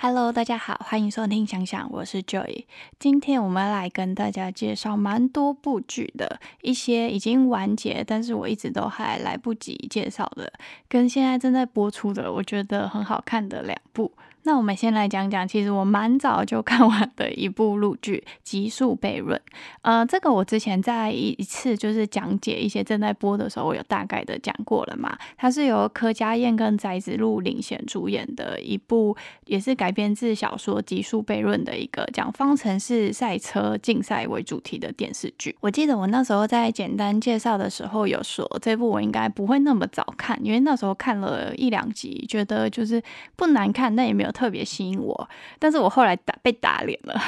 Hello，大家好，欢迎收听想想，我是 Joy。今天我们来跟大家介绍蛮多部剧的，一些已经完结，但是我一直都还来不及介绍的，跟现在正在播出的，我觉得很好看的两部。那我们先来讲讲，其实我蛮早就看完的一部录剧《极速悖论》。呃，这个我之前在一次就是讲解一些正在播的时候，我有大概的讲过了嘛。它是由柯佳燕跟翟子路领衔主演的一部，也是改编自小说《极速悖论》的一个讲方程式赛车竞赛为主题的电视剧。我记得我那时候在简单介绍的时候有说，这部我应该不会那么早看，因为那时候看了一两集，觉得就是不难看，但也没有。特别吸引我，但是我后来打被打脸了。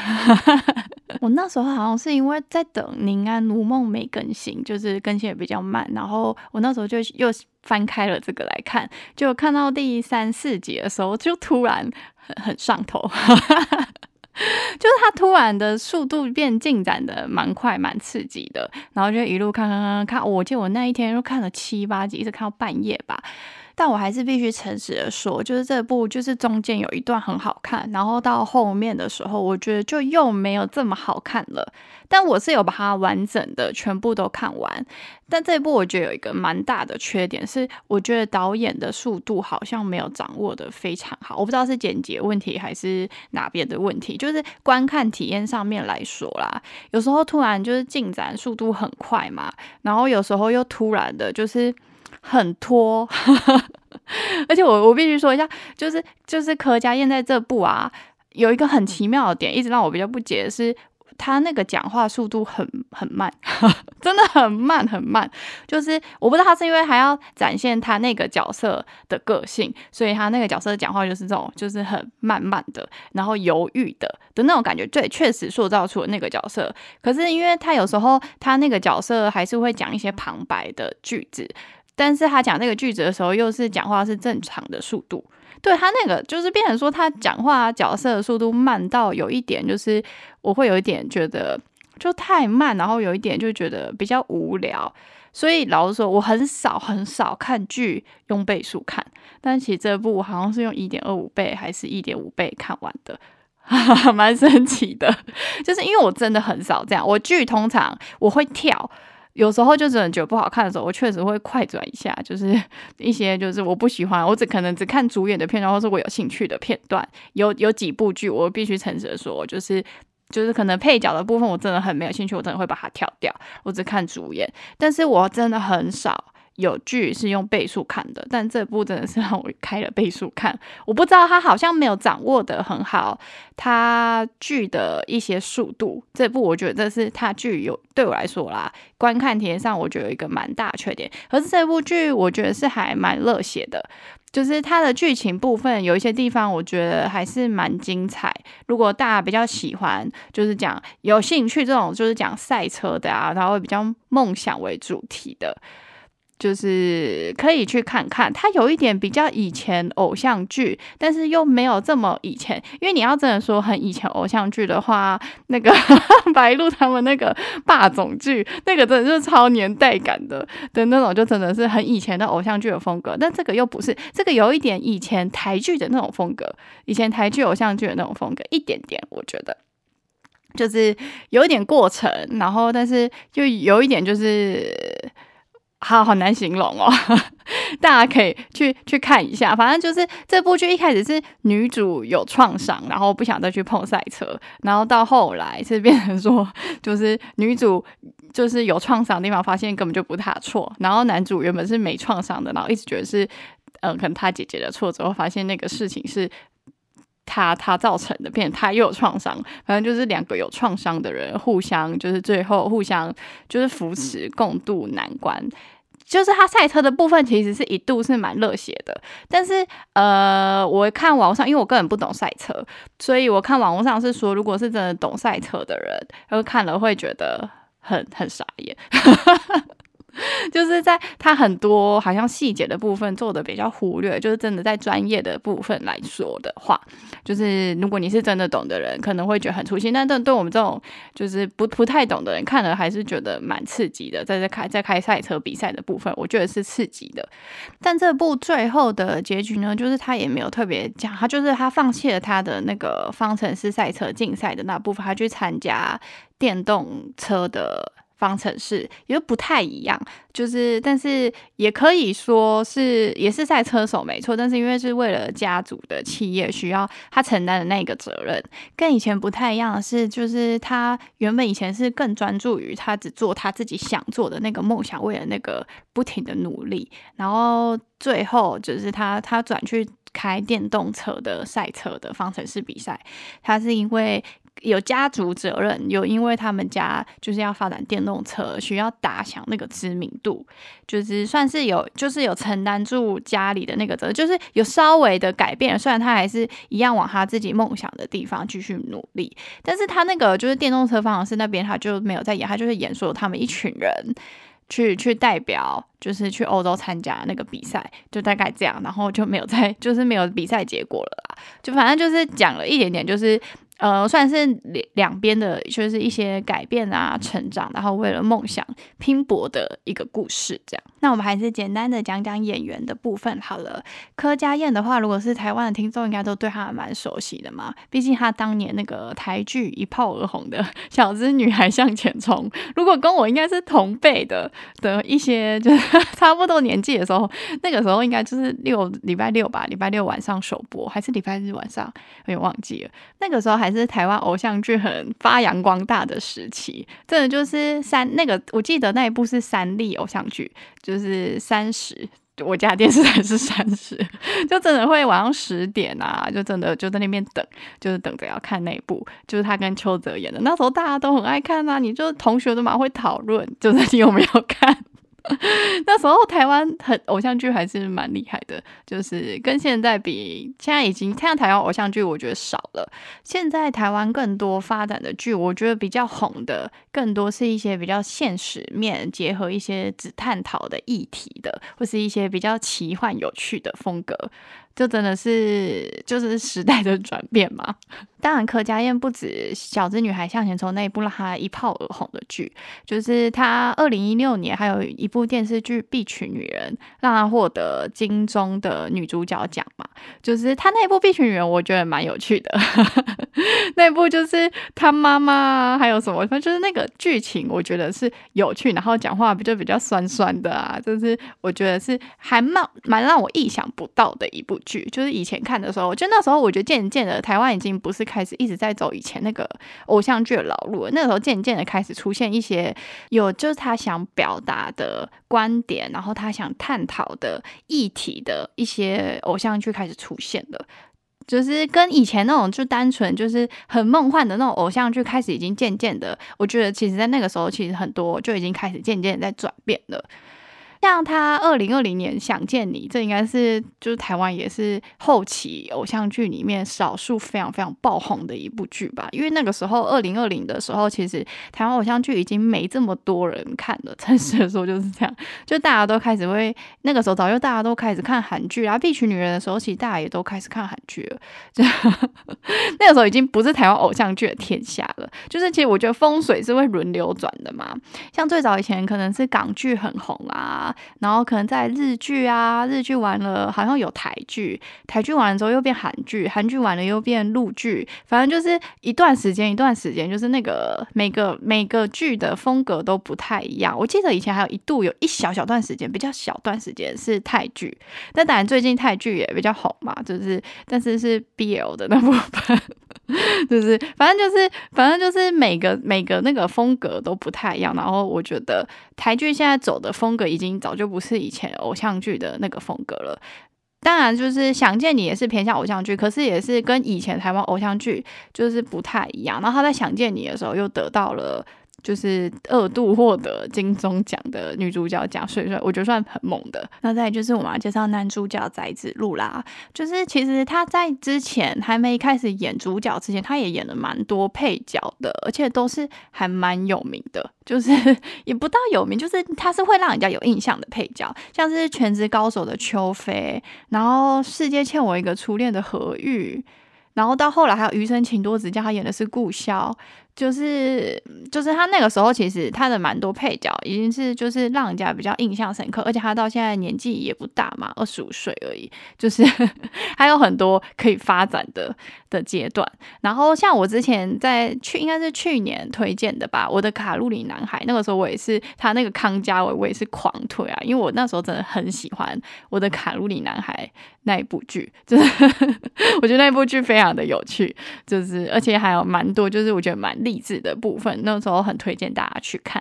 我那时候好像是因为在等《宁安如梦》没更新，就是更新也比较慢，然后我那时候就又翻开了这个来看，就看到第三四集的时候，就突然很很上头，就是它突然的速度变进展的蛮快，蛮刺激的，然后就一路看看看看，我记得我那一天就看了七八集，一直看到半夜吧。但我还是必须诚实的说，就是这部就是中间有一段很好看，然后到后面的时候，我觉得就又没有这么好看了。但我是有把它完整的全部都看完。但这部我觉得有一个蛮大的缺点是，我觉得导演的速度好像没有掌握的非常好。我不知道是剪辑问题还是哪边的问题，就是观看体验上面来说啦，有时候突然就是进展速度很快嘛，然后有时候又突然的就是。很拖，而且我我必须说一下，就是就是柯佳燕在这部啊，有一个很奇妙的点，一直让我比较不解的是，他那个讲话速度很很慢，真的很慢很慢。就是我不知道他是因为还要展现他那个角色的个性，所以他那个角色讲话就是这种，就是很慢慢的，然后犹豫的的那种感觉。对，确实塑造出了那个角色。可是因为他有时候他那个角色还是会讲一些旁白的句子。但是他讲那个句子的时候，又是讲话是正常的速度，对他那个就是变成说他讲话角色的速度慢到有一点，就是我会有一点觉得就太慢，然后有一点就觉得比较无聊。所以老实说，我很少很少看剧用倍速看，但其实这部好像是用一点二五倍还是一点五倍看完的，哈 蛮神奇的。就是因为我真的很少这样，我剧通常我会跳。有时候就真的觉得不好看的时候，我确实会快转一下，就是 一些就是我不喜欢，我只可能只看主演的片段，或是我有兴趣的片段。有有几部剧，我必须诚实的说，就是就是可能配角的部分，我真的很没有兴趣，我真的会把它跳掉，我只看主演。但是我真的很少。有剧是用倍速看的，但这部真的是让我开了倍速看。我不知道他好像没有掌握的很好，他剧的一些速度。这部我觉得这是他剧有对我来说啦，观看体验上我觉得有一个蛮大缺点。可是这部剧我觉得是还蛮热血的，就是它的剧情部分有一些地方我觉得还是蛮精彩。如果大家比较喜欢，就是讲有兴趣这种就是讲赛车的啊，然后比较梦想为主题的。就是可以去看看，它有一点比较以前偶像剧，但是又没有这么以前。因为你要真的说很以前偶像剧的话，那个 白鹿他们那个霸总剧，那个真的是超年代感的的那种，就真的是很以前的偶像剧的风格。但这个又不是，这个有一点以前台剧的那种风格，以前台剧偶像剧的那种风格，一点点，我觉得就是有一点过程，然后但是就有一点就是。好好难形容哦，大家可以去去看一下。反正就是这部剧一开始是女主有创伤，然后不想再去碰赛车，然后到后来是变成说，就是女主就是有创伤的地方发现根本就不她错，然后男主原本是没创伤的，然后一直觉得是嗯可能他姐姐的错，之后发现那个事情是他他造成的，变他又有创伤，反正就是两个有创伤的人互相就是最后互相就是扶持共度难关。就是他赛车的部分，其实是一度是蛮热血的。但是，呃，我看网上，因为我根本不懂赛车，所以我看网络上是说，如果是真的懂赛车的人，然后看了会觉得很很傻眼。就是在他很多好像细节的部分做的比较忽略，就是真的在专业的部分来说的话，就是如果你是真的懂的人，可能会觉得很粗心，但对对我们这种就是不不太懂的人看了，还是觉得蛮刺激的。在这开在开赛车比赛的部分，我觉得是刺激的。但这部最后的结局呢，就是他也没有特别讲，他就是他放弃了他的那个方程式赛车竞赛的那部分，他去参加电动车的。方程式也不太一样，就是但是也可以说是也是赛车手没错，但是因为是为了家族的企业需要他承担的那个责任，跟以前不太一样的是，就是他原本以前是更专注于他只做他自己想做的那个梦想，为了那个不停的努力，然后最后就是他他转去开电动车的赛车的方程式比赛，他是因为。有家族责任，有因为他们家就是要发展电动车，需要打响那个知名度，就是算是有，就是有承担住家里的那个责任，就是有稍微的改变。虽然他还是一样往他自己梦想的地方继续努力，但是他那个就是电动车方程式那边他就没有在演，他就是演说他们一群人去去代表，就是去欧洲参加那个比赛，就大概这样，然后就没有再，就是没有比赛结果了啦，就反正就是讲了一点点，就是。呃，算是两两边的，就是一些改变啊、成长，然后为了梦想拼搏的一个故事，这样。那我们还是简单的讲讲演员的部分好了。柯佳燕的话，如果是台湾的听众，应该都对她蛮熟悉的嘛。毕竟她当年那个台剧一炮而红的《小资女孩向前冲》，如果跟我应该是同辈的的一些，就是 差不多年纪的时候，那个时候应该就是六礼拜六吧，礼拜六晚上首播，还是礼拜日晚上，有点忘记了。那个时候还。是台湾偶像剧很发扬光大的时期，真的就是三那个，我记得那一部是三立偶像剧，就是三十，我家电视台是三十，就真的会晚上十点啊，就真的就在那边等，就是等着要看那一部，就是他跟邱泽演的，那时候大家都很爱看啊，你就同学都蛮会讨论，就是你有没有看？那时候台湾很偶像剧还是蛮厉害的，就是跟现在比，现在已经现在台湾偶像剧我觉得少了。现在台湾更多发展的剧，我觉得比较红的，更多是一些比较现实面结合一些只探讨的议题的，或是一些比较奇幻有趣的风格。就真的是就是时代的转变嘛。当然，柯佳燕不止《小资女孩向前冲》那一部让她一炮而红的剧，就是她二零一六年还有一部电视剧《碧曲女人》，让她获得金钟的女主角奖嘛。就是她那一部《碧曲女人》，我觉得蛮有趣的。那部就是她妈妈还有什么，反正就是那个剧情，我觉得是有趣，然后讲话就比较酸酸的啊，就是我觉得是还蛮蛮让我意想不到的一部。剧剧就是以前看的时候，就那时候我觉得渐渐的台湾已经不是开始一直在走以前那个偶像剧的老路了，那个时候渐渐的开始出现一些有就是他想表达的观点，然后他想探讨的议题的一些偶像剧开始出现了，就是跟以前那种就单纯就是很梦幻的那种偶像剧开始已经渐渐的，我觉得其实在那个时候其实很多就已经开始渐渐的在转变了。像他二零二零年想见你，这应该是就是台湾也是后期偶像剧里面少数非常非常爆红的一部剧吧。因为那个时候二零二零的时候，其实台湾偶像剧已经没这么多人看了。诚实的说就是这样，就大家都开始会那个时候早就大家都开始看韩剧啊，《碧曲女人》的时候，其实大家也都开始看韩剧了。就 那个时候已经不是台湾偶像剧的天下了。就是其实我觉得风水是会轮流转的嘛。像最早以前可能是港剧很红啊。然后可能在日剧啊，日剧完了好像有台剧，台剧完了之后又变韩剧，韩剧完了又变陆剧，反正就是一段时间一段时间，就是那个每个每个剧的风格都不太一样。我记得以前还有一度有一小小段时间，比较小段时间是泰剧，但当然最近泰剧也比较红嘛，就是但是是 BL 的那部分。就是，反正就是，反正就是每个每个那个风格都不太一样。然后我觉得台剧现在走的风格已经早就不是以前偶像剧的那个风格了。当然，就是想见你也是偏向偶像剧，可是也是跟以前台湾偶像剧就是不太一样。然后他在想见你的时候又得到了。就是二度获得金钟奖的女主角奖，所以说我觉得算很猛的。那再就是我们要介绍男主角翟子路啦，就是其实他在之前还没开始演主角之前，他也演了蛮多配角的，而且都是还蛮有名的，就是也不到有名，就是他是会让人家有印象的配角，像是《全职高手》的邱飞，然后《世界欠我一个初恋》的何玉。然后到后来还有《余生情多》，只叫他演的是顾潇。就是就是他那个时候，其实他的蛮多配角已经是就是让人家比较印象深刻，而且他到现在年纪也不大嘛，二十五岁而已，就是 还有很多可以发展的的阶段。然后像我之前在去应该是去年推荐的吧，我的卡路里男孩，那个时候我也是他那个康佳伟，我也是狂推啊，因为我那时候真的很喜欢我的卡路里男孩那一部剧，就是 我觉得那部剧非常的有趣，就是而且还有蛮多，就是我觉得蛮。励志的部分，那时候很推荐大家去看。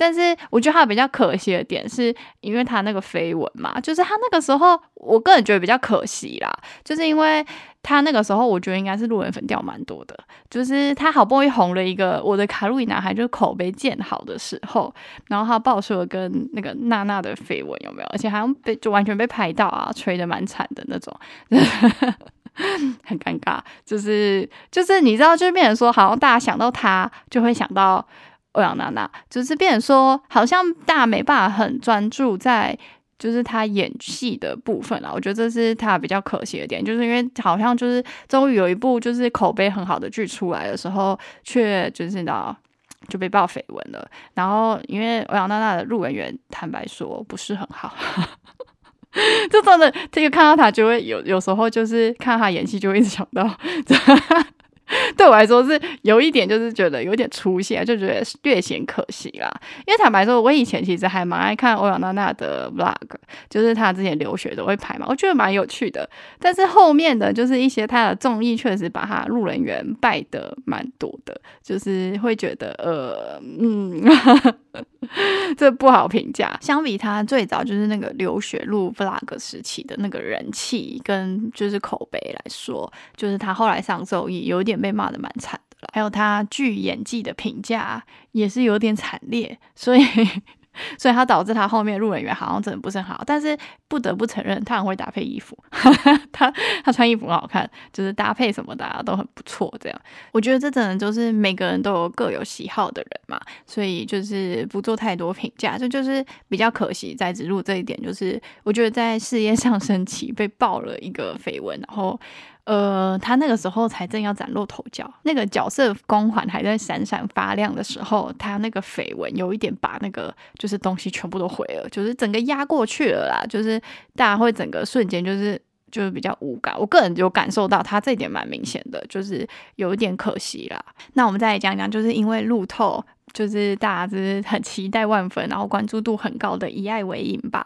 但是我觉得他比较可惜的点，是因为他那个绯闻嘛，就是他那个时候，我个人觉得比较可惜啦，就是因为他那个时候，我觉得应该是路人粉掉蛮多的。就是他好不容易红了一个我的卡路里男孩，就是口碑见好的时候，然后他爆出了跟那个娜娜的绯闻，有没有？而且好像被就完全被拍到啊，吹的蛮惨的那种。很尴尬，就是就是你知道，就是变成说，好像大家想到他，就会想到欧阳娜娜，就是变成说，好像大家没办法很专注在就是他演戏的部分了。我觉得这是他比较可惜的点，就是因为好像就是终于有一部就是口碑很好的剧出来的时候，却就是你知道就被爆绯闻了。然后因为欧阳娜娜的入演员，坦白说不是很好。就真的，这个看到他就会有，有时候就是看他演戏，就会一直想到。对我来说是有一点，就是觉得有点出现，就觉得略显可惜啦。因为坦白说，我以前其实还蛮爱看欧阳娜娜的 vlog，就是她之前留学都会拍嘛，我觉得蛮有趣的。但是后面的就是一些她的综艺，确实把她路人缘败的蛮多的，就是会觉得呃嗯，这不好评价。相比他最早就是那个留学录 vlog 时期的那个人气跟就是口碑来说，就是他后来上综艺有点。被骂的蛮惨的了，还有他剧演技的评价也是有点惨烈，所以。所以他导致他后面入人员好像真的不是很好，但是不得不承认他很会搭配衣服，他他穿衣服很好看，就是搭配什么大家都很不错。这样，我觉得这真的就是每个人都有各有喜好的人嘛，所以就是不做太多评价，这就是比较可惜在植入这一点，就是我觉得在事业上升期被爆了一个绯闻，然后。呃，他那个时候才正要崭露头角，那个角色光环还在闪闪发亮的时候，他那个绯闻有一点把那个就是东西全部都毁了，就是整个压过去了啦，就是大家会整个瞬间就是就是比较无感。我个人有感受到他这一点蛮明显的，就是有一点可惜啦。那我们再来讲讲，就是因为路透。就是大家就是很期待万分，然后关注度很高的《以爱为营》吧。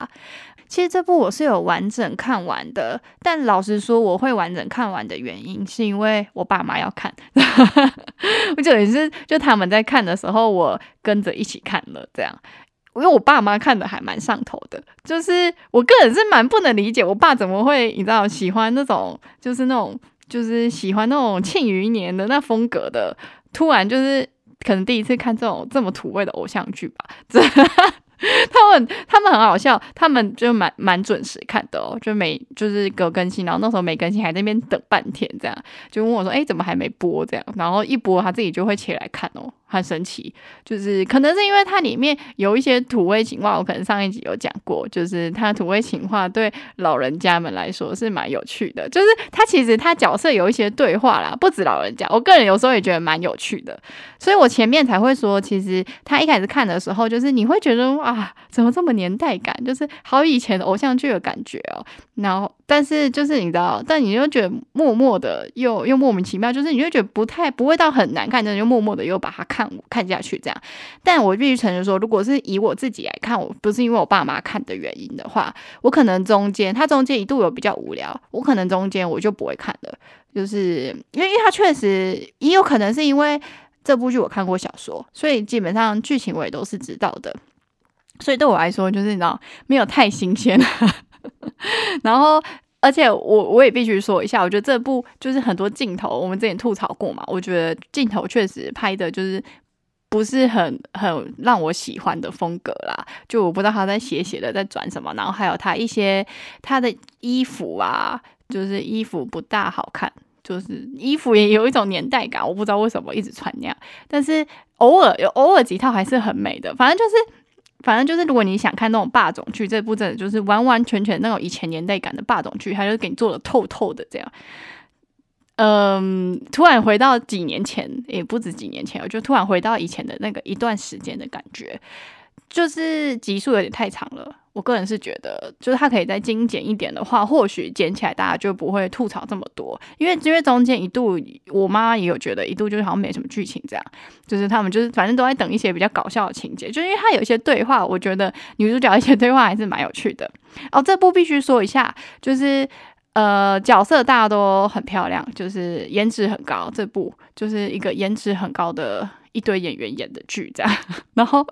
其实这部我是有完整看完的，但老实说，我会完整看完的原因是因为我爸妈要看，我就也是就他们在看的时候，我跟着一起看了这样。因为我爸妈看的还蛮上头的，就是我个人是蛮不能理解，我爸怎么会你知道喜欢那种就是那种就是喜欢那种《庆余年》的那风格的，突然就是。可能第一次看这种这么土味的偶像剧吧，他们他们很好笑，他们就蛮蛮准时看的哦，就每就是隔更新，然后那时候没更新，还在那边等半天，这样就问我说：“哎，怎么还没播？”这样，然后一播他自己就会起来看哦。很神奇，就是可能是因为它里面有一些土味情话，我可能上一集有讲过，就是它土味情话对老人家们来说是蛮有趣的，就是它其实它角色有一些对话啦，不止老人家，我个人有时候也觉得蛮有趣的，所以我前面才会说，其实他一开始看的时候，就是你会觉得哇，怎么这么年代感，就是好以前的偶像剧的感觉哦，然后但是就是你知道，但你又觉得默默的又又莫名其妙，就是你会觉得不太不会到很难看，但又默默的又把它看。看看下去这样，但我必须承认说，如果是以我自己来看，我不是因为我爸妈看的原因的话，我可能中间它中间一度有比较无聊，我可能中间我就不会看了，就是因为因为它确实也有可能是因为这部剧我看过小说，所以基本上剧情我也都是知道的，所以对我来说就是你知道没有太新鲜，然后。而且我我也必须说一下，我觉得这部就是很多镜头，我们之前吐槽过嘛，我觉得镜头确实拍的就是不是很很让我喜欢的风格啦。就我不知道他在写写的在转什么，然后还有他一些他的衣服啊，就是衣服不大好看，就是衣服也有一种年代感，我不知道为什么一直穿那样，但是偶尔有偶尔几套还是很美的，反正就是。反正就是，如果你想看那种霸总剧，这部真的就是完完全全那种以前年代感的霸总剧，它就给你做的透透的这样。嗯，突然回到几年前，也不止几年前，我就突然回到以前的那个一段时间的感觉。就是集数有点太长了，我个人是觉得，就是它可以再精简一点的话，或许剪起来大家就不会吐槽这么多。因为因为中间一度，我妈也有觉得一度就是好像没什么剧情这样，就是他们就是反正都在等一些比较搞笑的情节，就因为它有一些对话，我觉得女主角一些对话还是蛮有趣的。哦，这部必须说一下，就是呃角色大家都很漂亮，就是颜值很高，这部就是一个颜值很高的一堆演员演的剧这样，然后。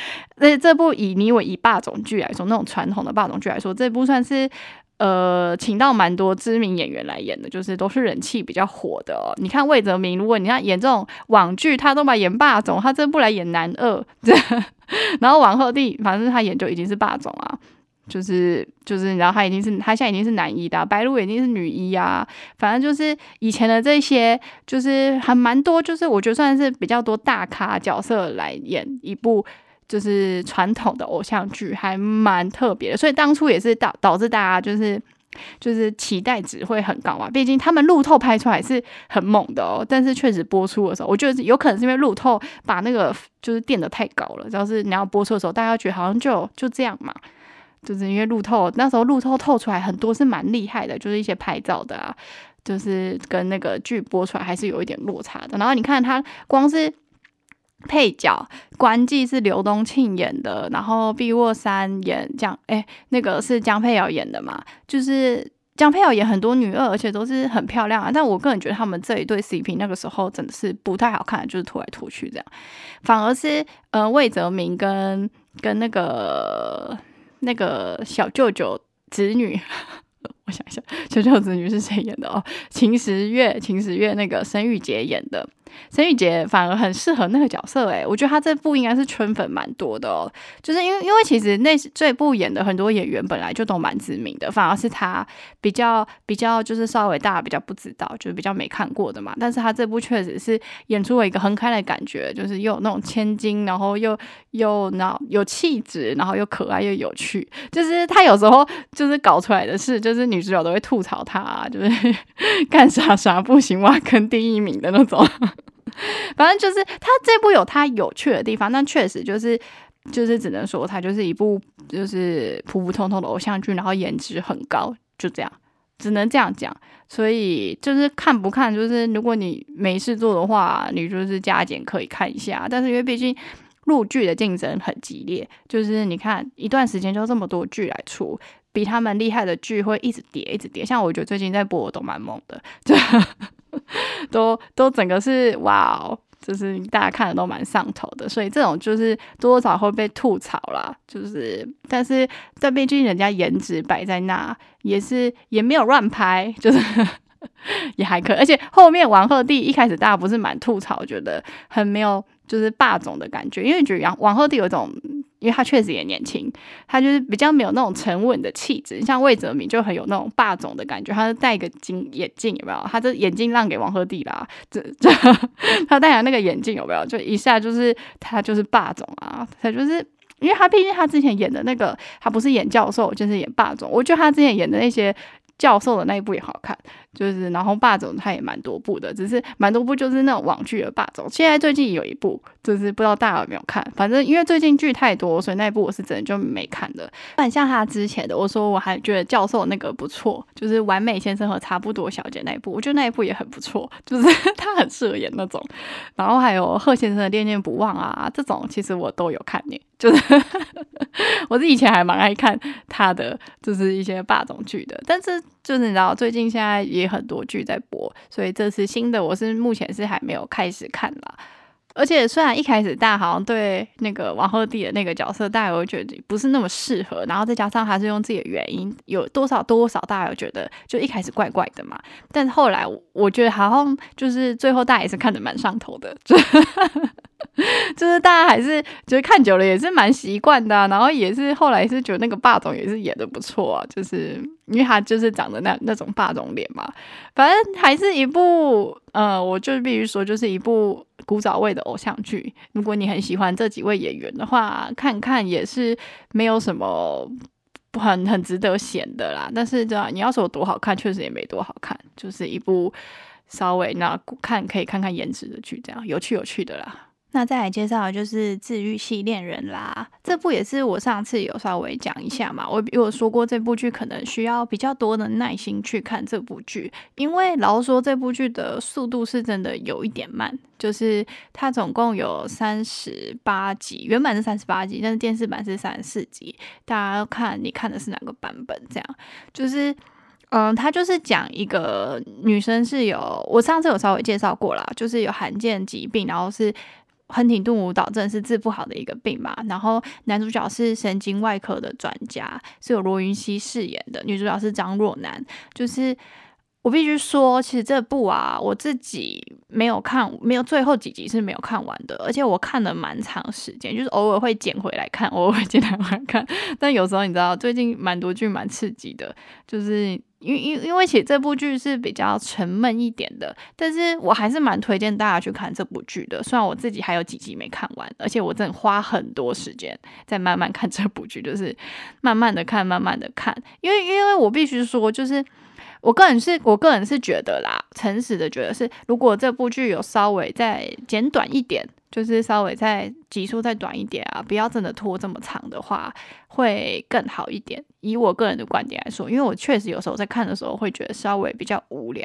那这部以你我以霸总剧来说，那种传统的霸总剧来说，这部算是呃请到蛮多知名演员来演的，就是都是人气比较火的。你看魏哲明，如果你要演这种网剧，他都把演霸总，他这部来演男二，然后王鹤棣，反正他演就已经是霸总啊，就是就是，然后他已经是他现在已经是男一的，白鹿已经是女一啊，反正就是以前的这些，就是还蛮多，就是我觉得算是比较多大咖角色来演一部。就是传统的偶像剧还蛮特别的，所以当初也是导导致大家就是就是期待值会很高嘛。毕竟他们路透拍出来是很猛的哦，但是确实播出的时候，我觉得有可能是因为路透把那个就是垫的太高了，主要是你要播出的时候，大家觉得好像就就这样嘛。就是因为路透那时候路透透出来很多是蛮厉害的，就是一些拍照的啊，就是跟那个剧播出来还是有一点落差的。然后你看他光是。配角关继是刘东庆演的，然后毕沃山演江，哎，那个是江佩瑶演的嘛？就是江佩瑶演很多女二，而且都是很漂亮啊。但我个人觉得他们这一对 CP 那个时候真的是不太好看，就是拖来拖去这样。反而是呃魏哲明跟跟那个那个小舅舅子女，我想一下，小舅舅子女是谁演的哦？秦时月，秦时月那个申玉洁演的。申玉洁反而很适合那个角色诶，我觉得他这部应该是圈粉蛮多的哦，就是因为因为其实那这部演的很多演员本来就都蛮知名的，反而是他比较比较就是稍微大家比较不知道，就是比较没看过的嘛。但是他这部确实是演出了一个很开的感觉，就是又有那种千金，然后又又然后有气质，然后又可爱又有趣。就是他有时候就是搞出来的事，就是女主角都会吐槽他，就是 干啥啥不行，挖坑第一名的那种。反正就是他这部有他有趣的地方，但确实就是就是只能说他就是一部就是普普通通的偶像剧，然后颜值很高，就这样，只能这样讲。所以就是看不看，就是如果你没事做的话，你就是加减可以看一下。但是因为毕竟录剧的竞争很激烈，就是你看一段时间就这么多剧来出，比他们厉害的剧会一直跌一直跌。像我觉得最近在播的都蛮猛的，就。都都整个是哇哦，就是大家看的都蛮上头的，所以这种就是多多少会被吐槽啦。就是，但是但毕竟人家颜值摆在那，也是也没有乱拍，就是 也还可以。而且后面王鹤棣一开始大家不是蛮吐槽，觉得很没有就是霸总的感觉，因为觉得王王鹤棣有一种。因为他确实也年轻，他就是比较没有那种沉稳的气质。像魏哲明就很有那种霸总的感觉，他戴一个金眼镜，有没有？他这眼镜让给王鹤棣啦，这这 他戴上那个眼镜有没有？就一下就是他就是霸总啊，他就是因为他毕竟他之前演的那个，他不是演教授就是演霸总。我觉得他之前演的那些。教授的那一部也好看，就是然后霸总他也蛮多部的，只是蛮多部就是那种网剧的霸总。现在最近有一部，就是不知道大家有没有看，反正因为最近剧太多，所以那一部我是真的就没看的。很像他之前的，我说我还觉得教授那个不错，就是完美先生和差不多小姐那一部，我觉得那一部也很不错，就是他很适合演那种。然后还有贺先生的恋恋不忘啊，这种其实我都有看呢。就是 我是以前还蛮爱看他的，就是一些霸总剧的，但是就是你知道，最近现在也很多剧在播，所以这次新的我是目前是还没有开始看啦。而且虽然一开始大家好像对那个王鹤棣的那个角色，大家有觉得不是那么适合，然后再加上他是用自己的原因，有多少多少大家有觉得就一开始怪怪的嘛。但是后来我觉得好像就是最后大家也是看得蛮上头的。就 就是大家还是觉得看久了也是蛮习惯的，然后也是后来是觉得那个霸总也是演的不错啊，就是因为他就是长得那那种霸总脸嘛。反正还是一部，呃，我就必须说，就是一部古早味的偶像剧。如果你很喜欢这几位演员的话，看看也是没有什么很很值得嫌的啦。但是这样你要说多好看，确实也没多好看，就是一部稍微那看可以看看颜值的剧，这样有趣有趣的啦。那再来介绍就是《治愈系恋人》啦，这部也是我上次有稍微讲一下嘛，我有说过这部剧可能需要比较多的耐心去看这部剧，因为老实说这部剧的速度是真的有一点慢，就是它总共有三十八集，原版是三十八集，但是电视版是三十四集，大家要看你看的是哪个版本，这样就是，嗯，它就是讲一个女生是有，我上次有稍微介绍过啦，就是有罕见疾病，然后是。亨廷顿舞蹈症是治不好的一个病嘛？然后男主角是神经外科的专家，是有罗云熙饰演的，女主角是张若楠。就是我必须说，其实这部啊，我自己没有看，没有最后几集是没有看完的，而且我看了蛮长时间，就是偶尔会捡回来看，偶尔会捡回来看。但有时候你知道，最近蛮多剧蛮刺激的，就是。因因因为其实这部剧是比较沉闷一点的，但是我还是蛮推荐大家去看这部剧的。虽然我自己还有几集没看完，而且我真的花很多时间在慢慢看这部剧，就是慢慢的看，慢慢的看。因为因为我必须说，就是我个人是我个人是觉得啦，诚实的觉得是，如果这部剧有稍微再剪短一点。就是稍微再集数再短一点啊，不要真的拖这么长的话，会更好一点。以我个人的观点来说，因为我确实有时候在看的时候会觉得稍微比较无聊。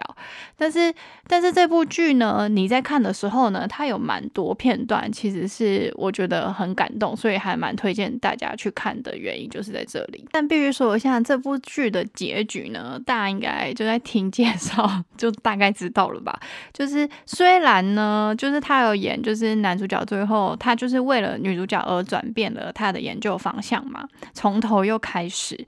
但是，但是这部剧呢，你在看的时候呢，它有蛮多片段，其实是我觉得很感动，所以还蛮推荐大家去看的原因就是在这里。但必须说一下这部剧的结局呢，大家应该就在听介绍就大概知道了吧？就是虽然呢，就是他有演，就是男。主角最后，他就是为了女主角而转变了他的研究方向嘛，从头又开始。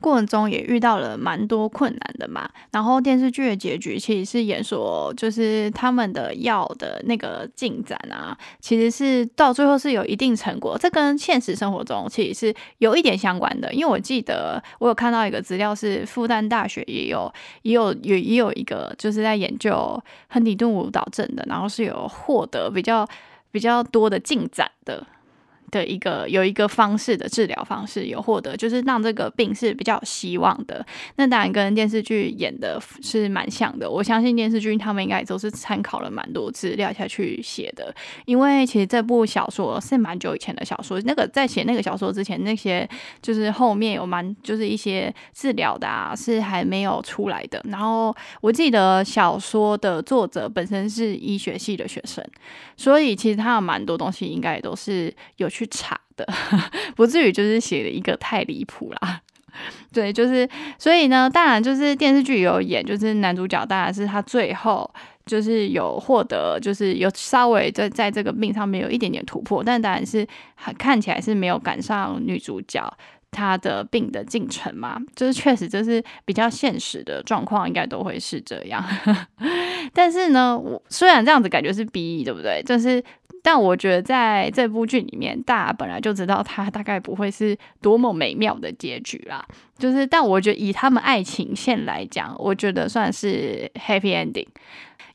过程中也遇到了蛮多困难的嘛，然后电视剧的结局其实是演说，就是他们的药的那个进展啊，其实是到最后是有一定成果，这跟现实生活中其实是有一点相关的。因为我记得我有看到一个资料是复旦大学也有也有也也有一个就是在研究亨利顿舞蹈症的，然后是有获得比较。比较多的进展的。的一个有一个方式的治疗方式有获得，就是让这个病是比较有希望的。那当然跟电视剧演的是蛮像的。我相信电视剧他们应该都是参考了蛮多资料下去写的。因为其实这部小说是蛮久以前的小说，那个在写那个小说之前，那些就是后面有蛮就是一些治疗的啊，是还没有出来的。然后我记得小说的作者本身是医学系的学生，所以其实他有蛮多东西应该也都是有。去查的，不至于就是写了一个太离谱啦。对，就是所以呢，当然就是电视剧有演，就是男主角当然是他最后就是有获得，就是有稍微在在这个病上面有一点点突破，但当然是看起来是没有赶上女主角她的病的进程嘛。就是确实就是比较现实的状况，应该都会是这样。但是呢，我虽然这样子感觉是 BE 对不对？就是。但我觉得在这部剧里面，大家本来就知道他大概不会是多么美妙的结局啦。就是，但我觉得以他们爱情线来讲，我觉得算是 happy ending。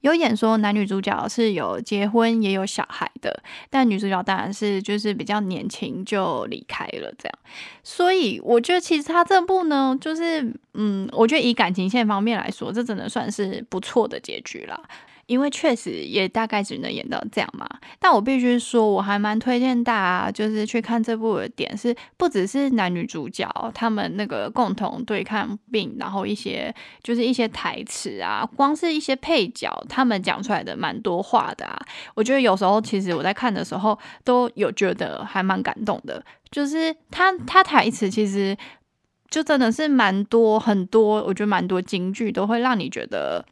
有演说男女主角是有结婚也有小孩的，但女主角当然是就是比较年轻就离开了这样。所以我觉得其实他这部呢，就是嗯，我觉得以感情线方面来说，这真的算是不错的结局啦。因为确实也大概只能演到这样嘛，但我必须说，我还蛮推荐大家就是去看这部的点是，不只是男女主角他们那个共同对抗病，然后一些就是一些台词啊，光是一些配角他们讲出来的蛮多话的啊，我觉得有时候其实我在看的时候都有觉得还蛮感动的，就是他他台词其实就真的是蛮多很多，我觉得蛮多京剧都会让你觉得。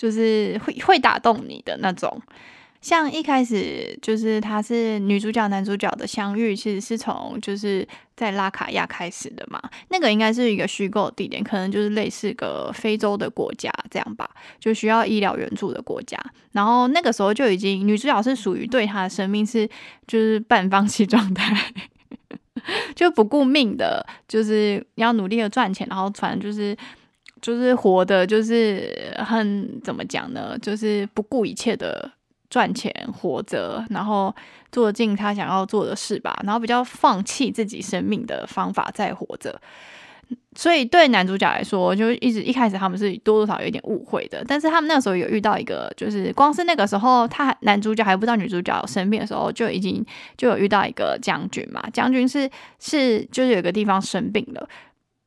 就是会会打动你的那种，像一开始就是他是女主角男主角的相遇，其实是从就是在拉卡亚开始的嘛。那个应该是一个虚构地点，可能就是类似个非洲的国家这样吧，就需要医疗援助的国家。然后那个时候就已经女主角是属于对她的生命是就是半放弃状态，就不顾命的，就是要努力的赚钱，然后反正就是就是活的，就是很怎么讲呢，就是不顾一切的。赚钱活着，然后做尽他想要做的事吧，然后比较放弃自己生命的方法在活着。所以对男主角来说，就一直一开始他们是多多少有点误会的。但是他们那时候有遇到一个，就是光是那个时候，他男主角还不知道女主角生病的时候，就已经就有遇到一个将军嘛。将军是是就是有个地方生病了。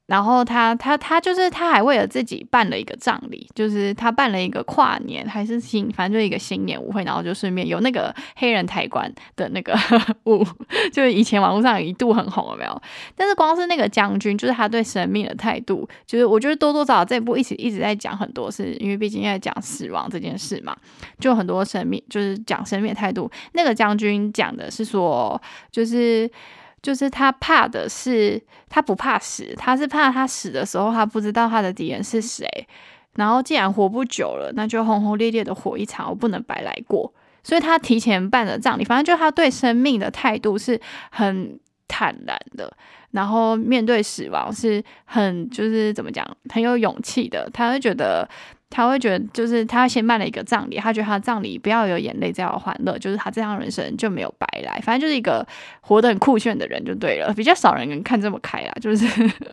然后他他他就是他还为了自己办了一个葬礼，就是他办了一个跨年还是新，反正就一个新年舞会，然后就顺便有那个黑人抬棺的那个 舞，就是以前网络上一度很红有没有？但是光是那个将军，就是他对生命的态度，就是我觉得多多少少这部一直一直在讲很多，是因为毕竟在讲死亡这件事嘛，就很多生命就是讲生命态度。那个将军讲的是说，就是。就是他怕的是，他不怕死，他是怕他死的时候，他不知道他的敌人是谁。然后既然活不久了，那就轰轰烈烈的活一场，我不能白来过。所以他提前办了葬礼，反正就他对生命的态度是很坦然的，然后面对死亡是很就是怎么讲，很有勇气的。他会觉得。他会觉得，就是他先办了一个葬礼，他觉得他的葬礼不要有眼泪，这样欢乐，就是他这样人生就没有白来。反正就是一个活得很酷炫的人就对了，比较少人能看这么开啦。就是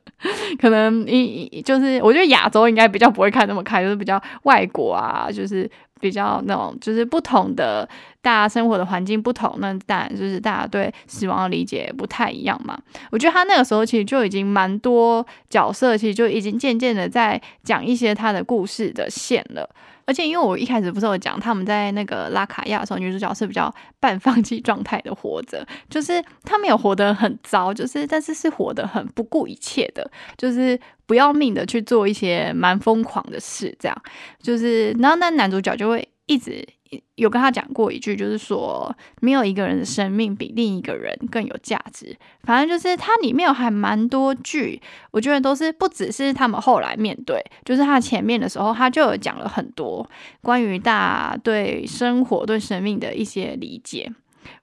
可能一就是我觉得亚洲应该比较不会看那么开，就是比较外国啊，就是。比较那种就是不同的，大家生活的环境不同，那当然就是大家对死亡的理解不太一样嘛。我觉得他那个时候其实就已经蛮多角色，其实就已经渐渐的在讲一些他的故事的线了。而且因为我一开始不是有讲他们在那个拉卡亚的时候，女主角是比较 半放弃状态的活着，就是他没有活得很糟，就是但是是活得很不顾一切的，就是不要命的去做一些蛮疯狂的事，这样就是然后那男主角就会一直。有跟他讲过一句，就是说没有一个人的生命比另一个人更有价值。反正就是它里面有还蛮多句，我觉得都是不只是他们后来面对，就是他前面的时候，他就有讲了很多关于大对生活、对生命的一些理解。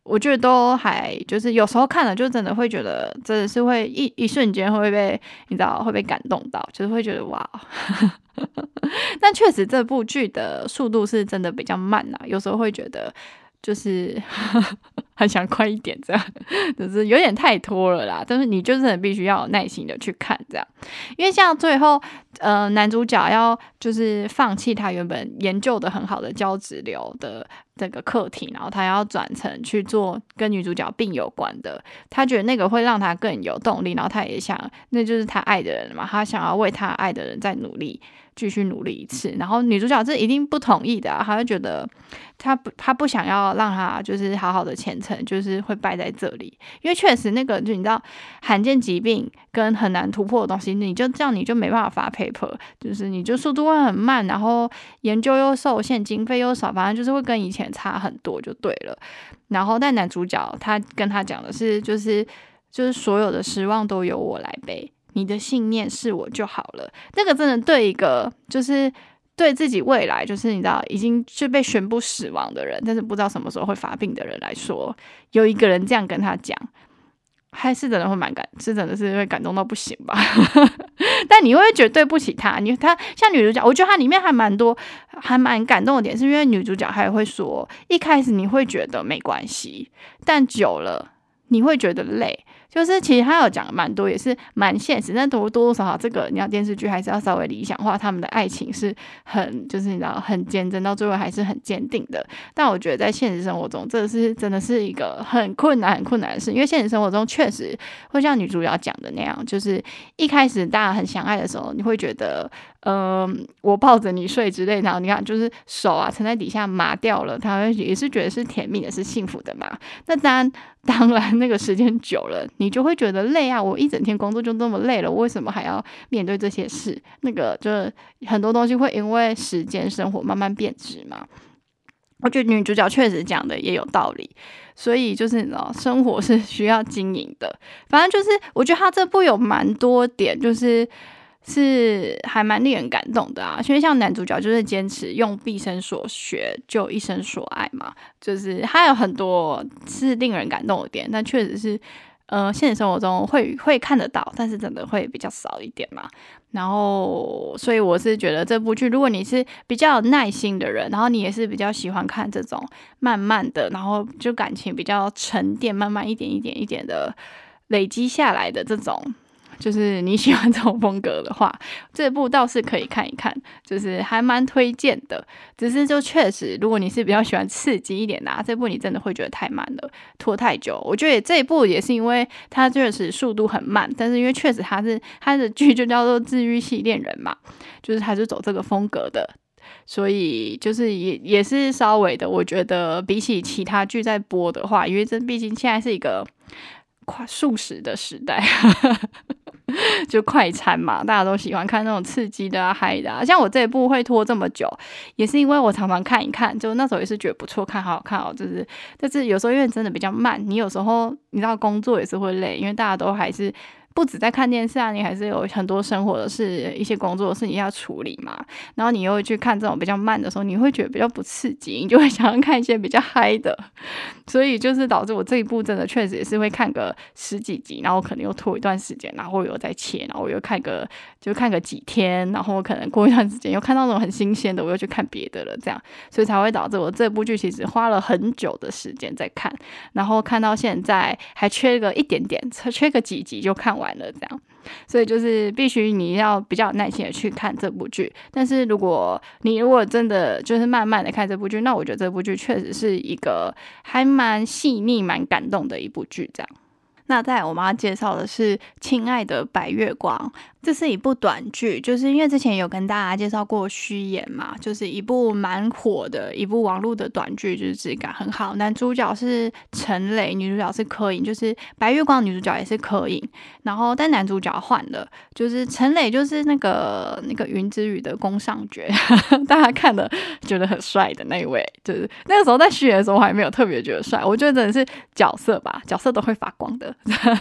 我觉得都还就是有时候看了，就真的会觉得真的是会一一瞬间会被你知道会被感动到，就是会觉得哇。但确实这部剧的速度是真的比较慢呐，有时候会觉得就是 很想快一点，这样就是有点太拖了啦。但是你就是很必须要有耐心的去看这样，因为像最后呃男主角要就是放弃他原本研究的很好的胶质瘤的这个课题，然后他要转成去做跟女主角病有关的，他觉得那个会让他更有动力，然后他也想那就是他爱的人嘛，他想要为他爱的人在努力。继续努力一次，然后女主角是一定不同意的，她会觉得她不，她不想要让她就是好好的前程，就是会败在这里，因为确实那个就你知道罕见疾病跟很难突破的东西，你就这样你就没办法发 paper，就是你就速度会很慢，然后研究又受限，经费又少，反正就是会跟以前差很多就对了。然后但男主角他跟他讲的是，就是就是所有的失望都由我来背。你的信念是我就好了，那个真的对一个就是对自己未来就是你知道已经是被宣布死亡的人，但是不知道什么时候会发病的人来说，有一个人这样跟他讲，还是真的会蛮感，是真的是会感动到不行吧？但你会觉得对不起他，你他像女主角，我觉得他里面还蛮多还蛮感动的点，是因为女主角还会说，一开始你会觉得没关系，但久了你会觉得累。就是其实他有讲蛮多，也是蛮现实，但多多少少这个你要电视剧还是要稍微理想化，他们的爱情是很就是你知道很坚贞，到最后还是很坚定的。但我觉得在现实生活中，这是真的是一个很困难很困难的事，因为现实生活中确实会像女主角讲的那样，就是一开始大家很相爱的时候，你会觉得。嗯，我抱着你睡之类，然后你看，就是手啊撑在底下麻掉了，他也是觉得是甜蜜的，是幸福的嘛。那当然，当然那个时间久了，你就会觉得累啊。我一整天工作就那么累了，为什么还要面对这些事？那个就是很多东西会因为时间、生活慢慢变质嘛。我觉得女主角确实讲的也有道理，所以就是你知道，生活是需要经营的。反正就是我觉得他这部有蛮多点，就是是还蛮令人感动的啊。因为像男主角就是坚持用毕生所学就一生所爱嘛，就是他有很多是令人感动的点，但确实是呃现实生活中会会看得到，但是真的会比较少一点嘛。然后，所以我是觉得这部剧，如果你是比较有耐心的人，然后你也是比较喜欢看这种慢慢的，然后就感情比较沉淀，慢慢一点一点一点的累积下来的这种。就是你喜欢这种风格的话，这部倒是可以看一看，就是还蛮推荐的。只是就确实，如果你是比较喜欢刺激一点的，这部你真的会觉得太慢了，拖太久。我觉得这一部也是因为它确实速度很慢，但是因为确实它是它的剧就叫做治愈系恋人嘛，就是它是走这个风格的，所以就是也也是稍微的，我觉得比起其他剧在播的话，因为这毕竟现在是一个快速食的时代。就快餐嘛，大家都喜欢看那种刺激的啊、嗨的啊。像我这一部会拖这么久，也是因为我常常看一看，就那时候也是觉得不错，看好好看哦。就是，但是有时候因为真的比较慢，你有时候你知道工作也是会累，因为大家都还是。不止在看电视啊，你还是有很多生活的事、一些工作的事情要处理嘛。然后你又去看这种比较慢的时候，你会觉得比较不刺激，你就会 想要看一些比较嗨的。所以就是导致我这一部真的确实也是会看个十几集，然后可能又拖一段时间，然后我又再切，然后我又看个就看个几天，然后我可能过一段时间又看到那种很新鲜的，我又去看别的了，这样，所以才会导致我这部剧其实花了很久的时间在看，然后看到现在还缺个一点点，缺个几集就看完。了，这样，所以就是必须你要比较有耐心的去看这部剧。但是如果你如果真的就是慢慢的看这部剧，那我觉得这部剧确实是一个还蛮细腻、蛮感动的一部剧。这样，那在我妈介绍的是《亲爱的白月光》。这是一部短剧，就是因为之前有跟大家介绍过《虚言》嘛，就是一部蛮火的一部网络的短剧，就是质感很好。男主角是陈磊，女主角是柯颖，就是白月光女主角也是柯颖。然后但男主角换了，就是陈磊，就是那个那个云之羽的宫上角，大家看的觉得很帅的那一位，就是那个时候在《虚言》的时候我还没有特别觉得帅，我觉得真的是角色吧，角色都会发光的。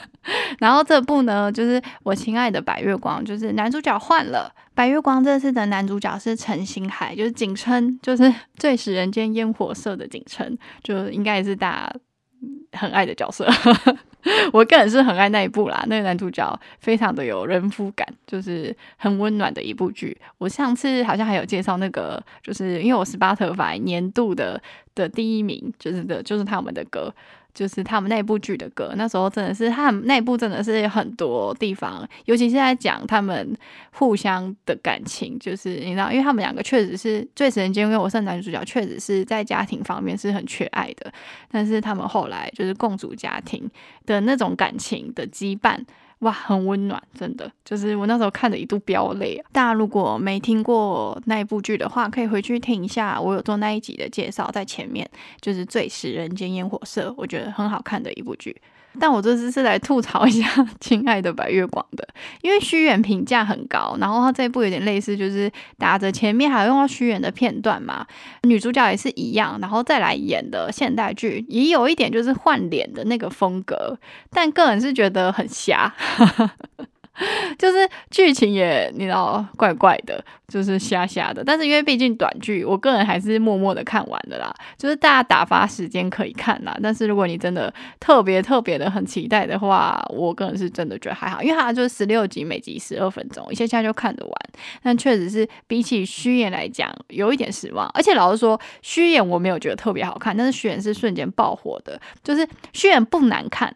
然后这部呢，就是我亲爱的白月光。就是男主角换了，白月光这次的男主角是陈星海，就是景琛，就是 最使人间烟火色的景琛，就应该也是大家很爱的角色。我个人是很爱那一部啦，那个男主角非常的有人夫感，就是很温暖的一部剧。我上次好像还有介绍那个，就是因为我是巴特法年度的的第一名，就是的，就是他们的歌。就是他们那部剧的歌，那时候真的是他们那部真的是很多地方，尤其是在讲他们互相的感情，就是你知道，因为他们两个确实是最神经，因为我是男主角，确实是在家庭方面是很缺爱的，但是他们后来就是共组家庭的那种感情的羁绊。哇，很温暖，真的，就是我那时候看的一度飙泪啊！大家如果没听过那一部剧的话，可以回去听一下，我有做那一集的介绍，在前面就是最使人间烟火色，我觉得很好看的一部剧。但我这次是来吐槽一下 《亲爱的白月光》的，因为虚远评价很高，然后他这一部有点类似，就是打着前面还用到虚远的片段嘛，女主角也是一样，然后再来演的现代剧，也有一点就是换脸的那个风格，但个人是觉得很瞎。就是剧情也你知道怪怪的，就是瞎瞎的。但是因为毕竟短剧，我个人还是默默的看完的啦。就是大家打发时间可以看啦。但是如果你真的特别特别的很期待的话，我个人是真的觉得还好，因为它就是十六集，每集十二分钟，一下下就看得完。但确实是比起虚演来讲，有一点失望。而且老实说，虚演我没有觉得特别好看，但是虚演是瞬间爆火的，就是虚演不难看。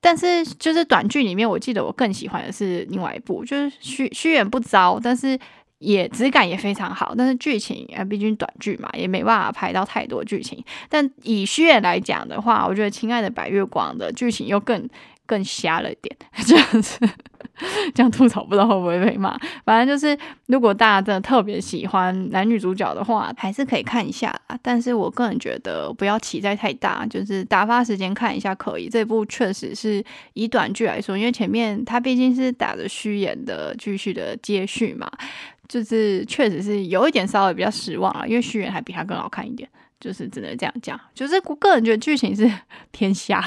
但是就是短剧里面，我记得我更喜欢的是另外一部，就是虚虚远不糟，但是也质感也非常好。但是剧情啊，毕竟短剧嘛，也没办法拍到太多剧情。但以虚远来讲的话，我觉得《亲爱的白月光》的剧情又更更瞎了点，这样子。这样吐槽不知道会不会被骂。反正就是，如果大家真的特别喜欢男女主角的话，还是可以看一下。但是我个人觉得不要期待太大，就是打发时间看一下可以。这部确实是以短剧来说，因为前面它毕竟是打着虚演的继续的接续嘛，就是确实是有一点稍微比较失望了。因为虚演还比它更好看一点。就是只能这样讲。就是个人觉得剧情是 偏瞎。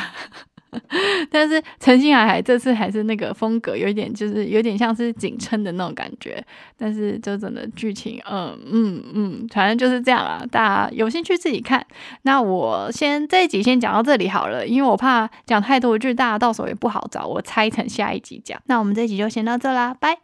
但是陈星海海这次还是那个风格，有一点就是有点像是紧撑的那种感觉。但是就整个剧情，嗯嗯嗯，反正就是这样啊。大家有兴趣自己看。那我先这一集先讲到这里好了，因为我怕讲太多剧，大家到时候也不好找。我拆成下一集讲。那我们这一集就先到这啦，拜。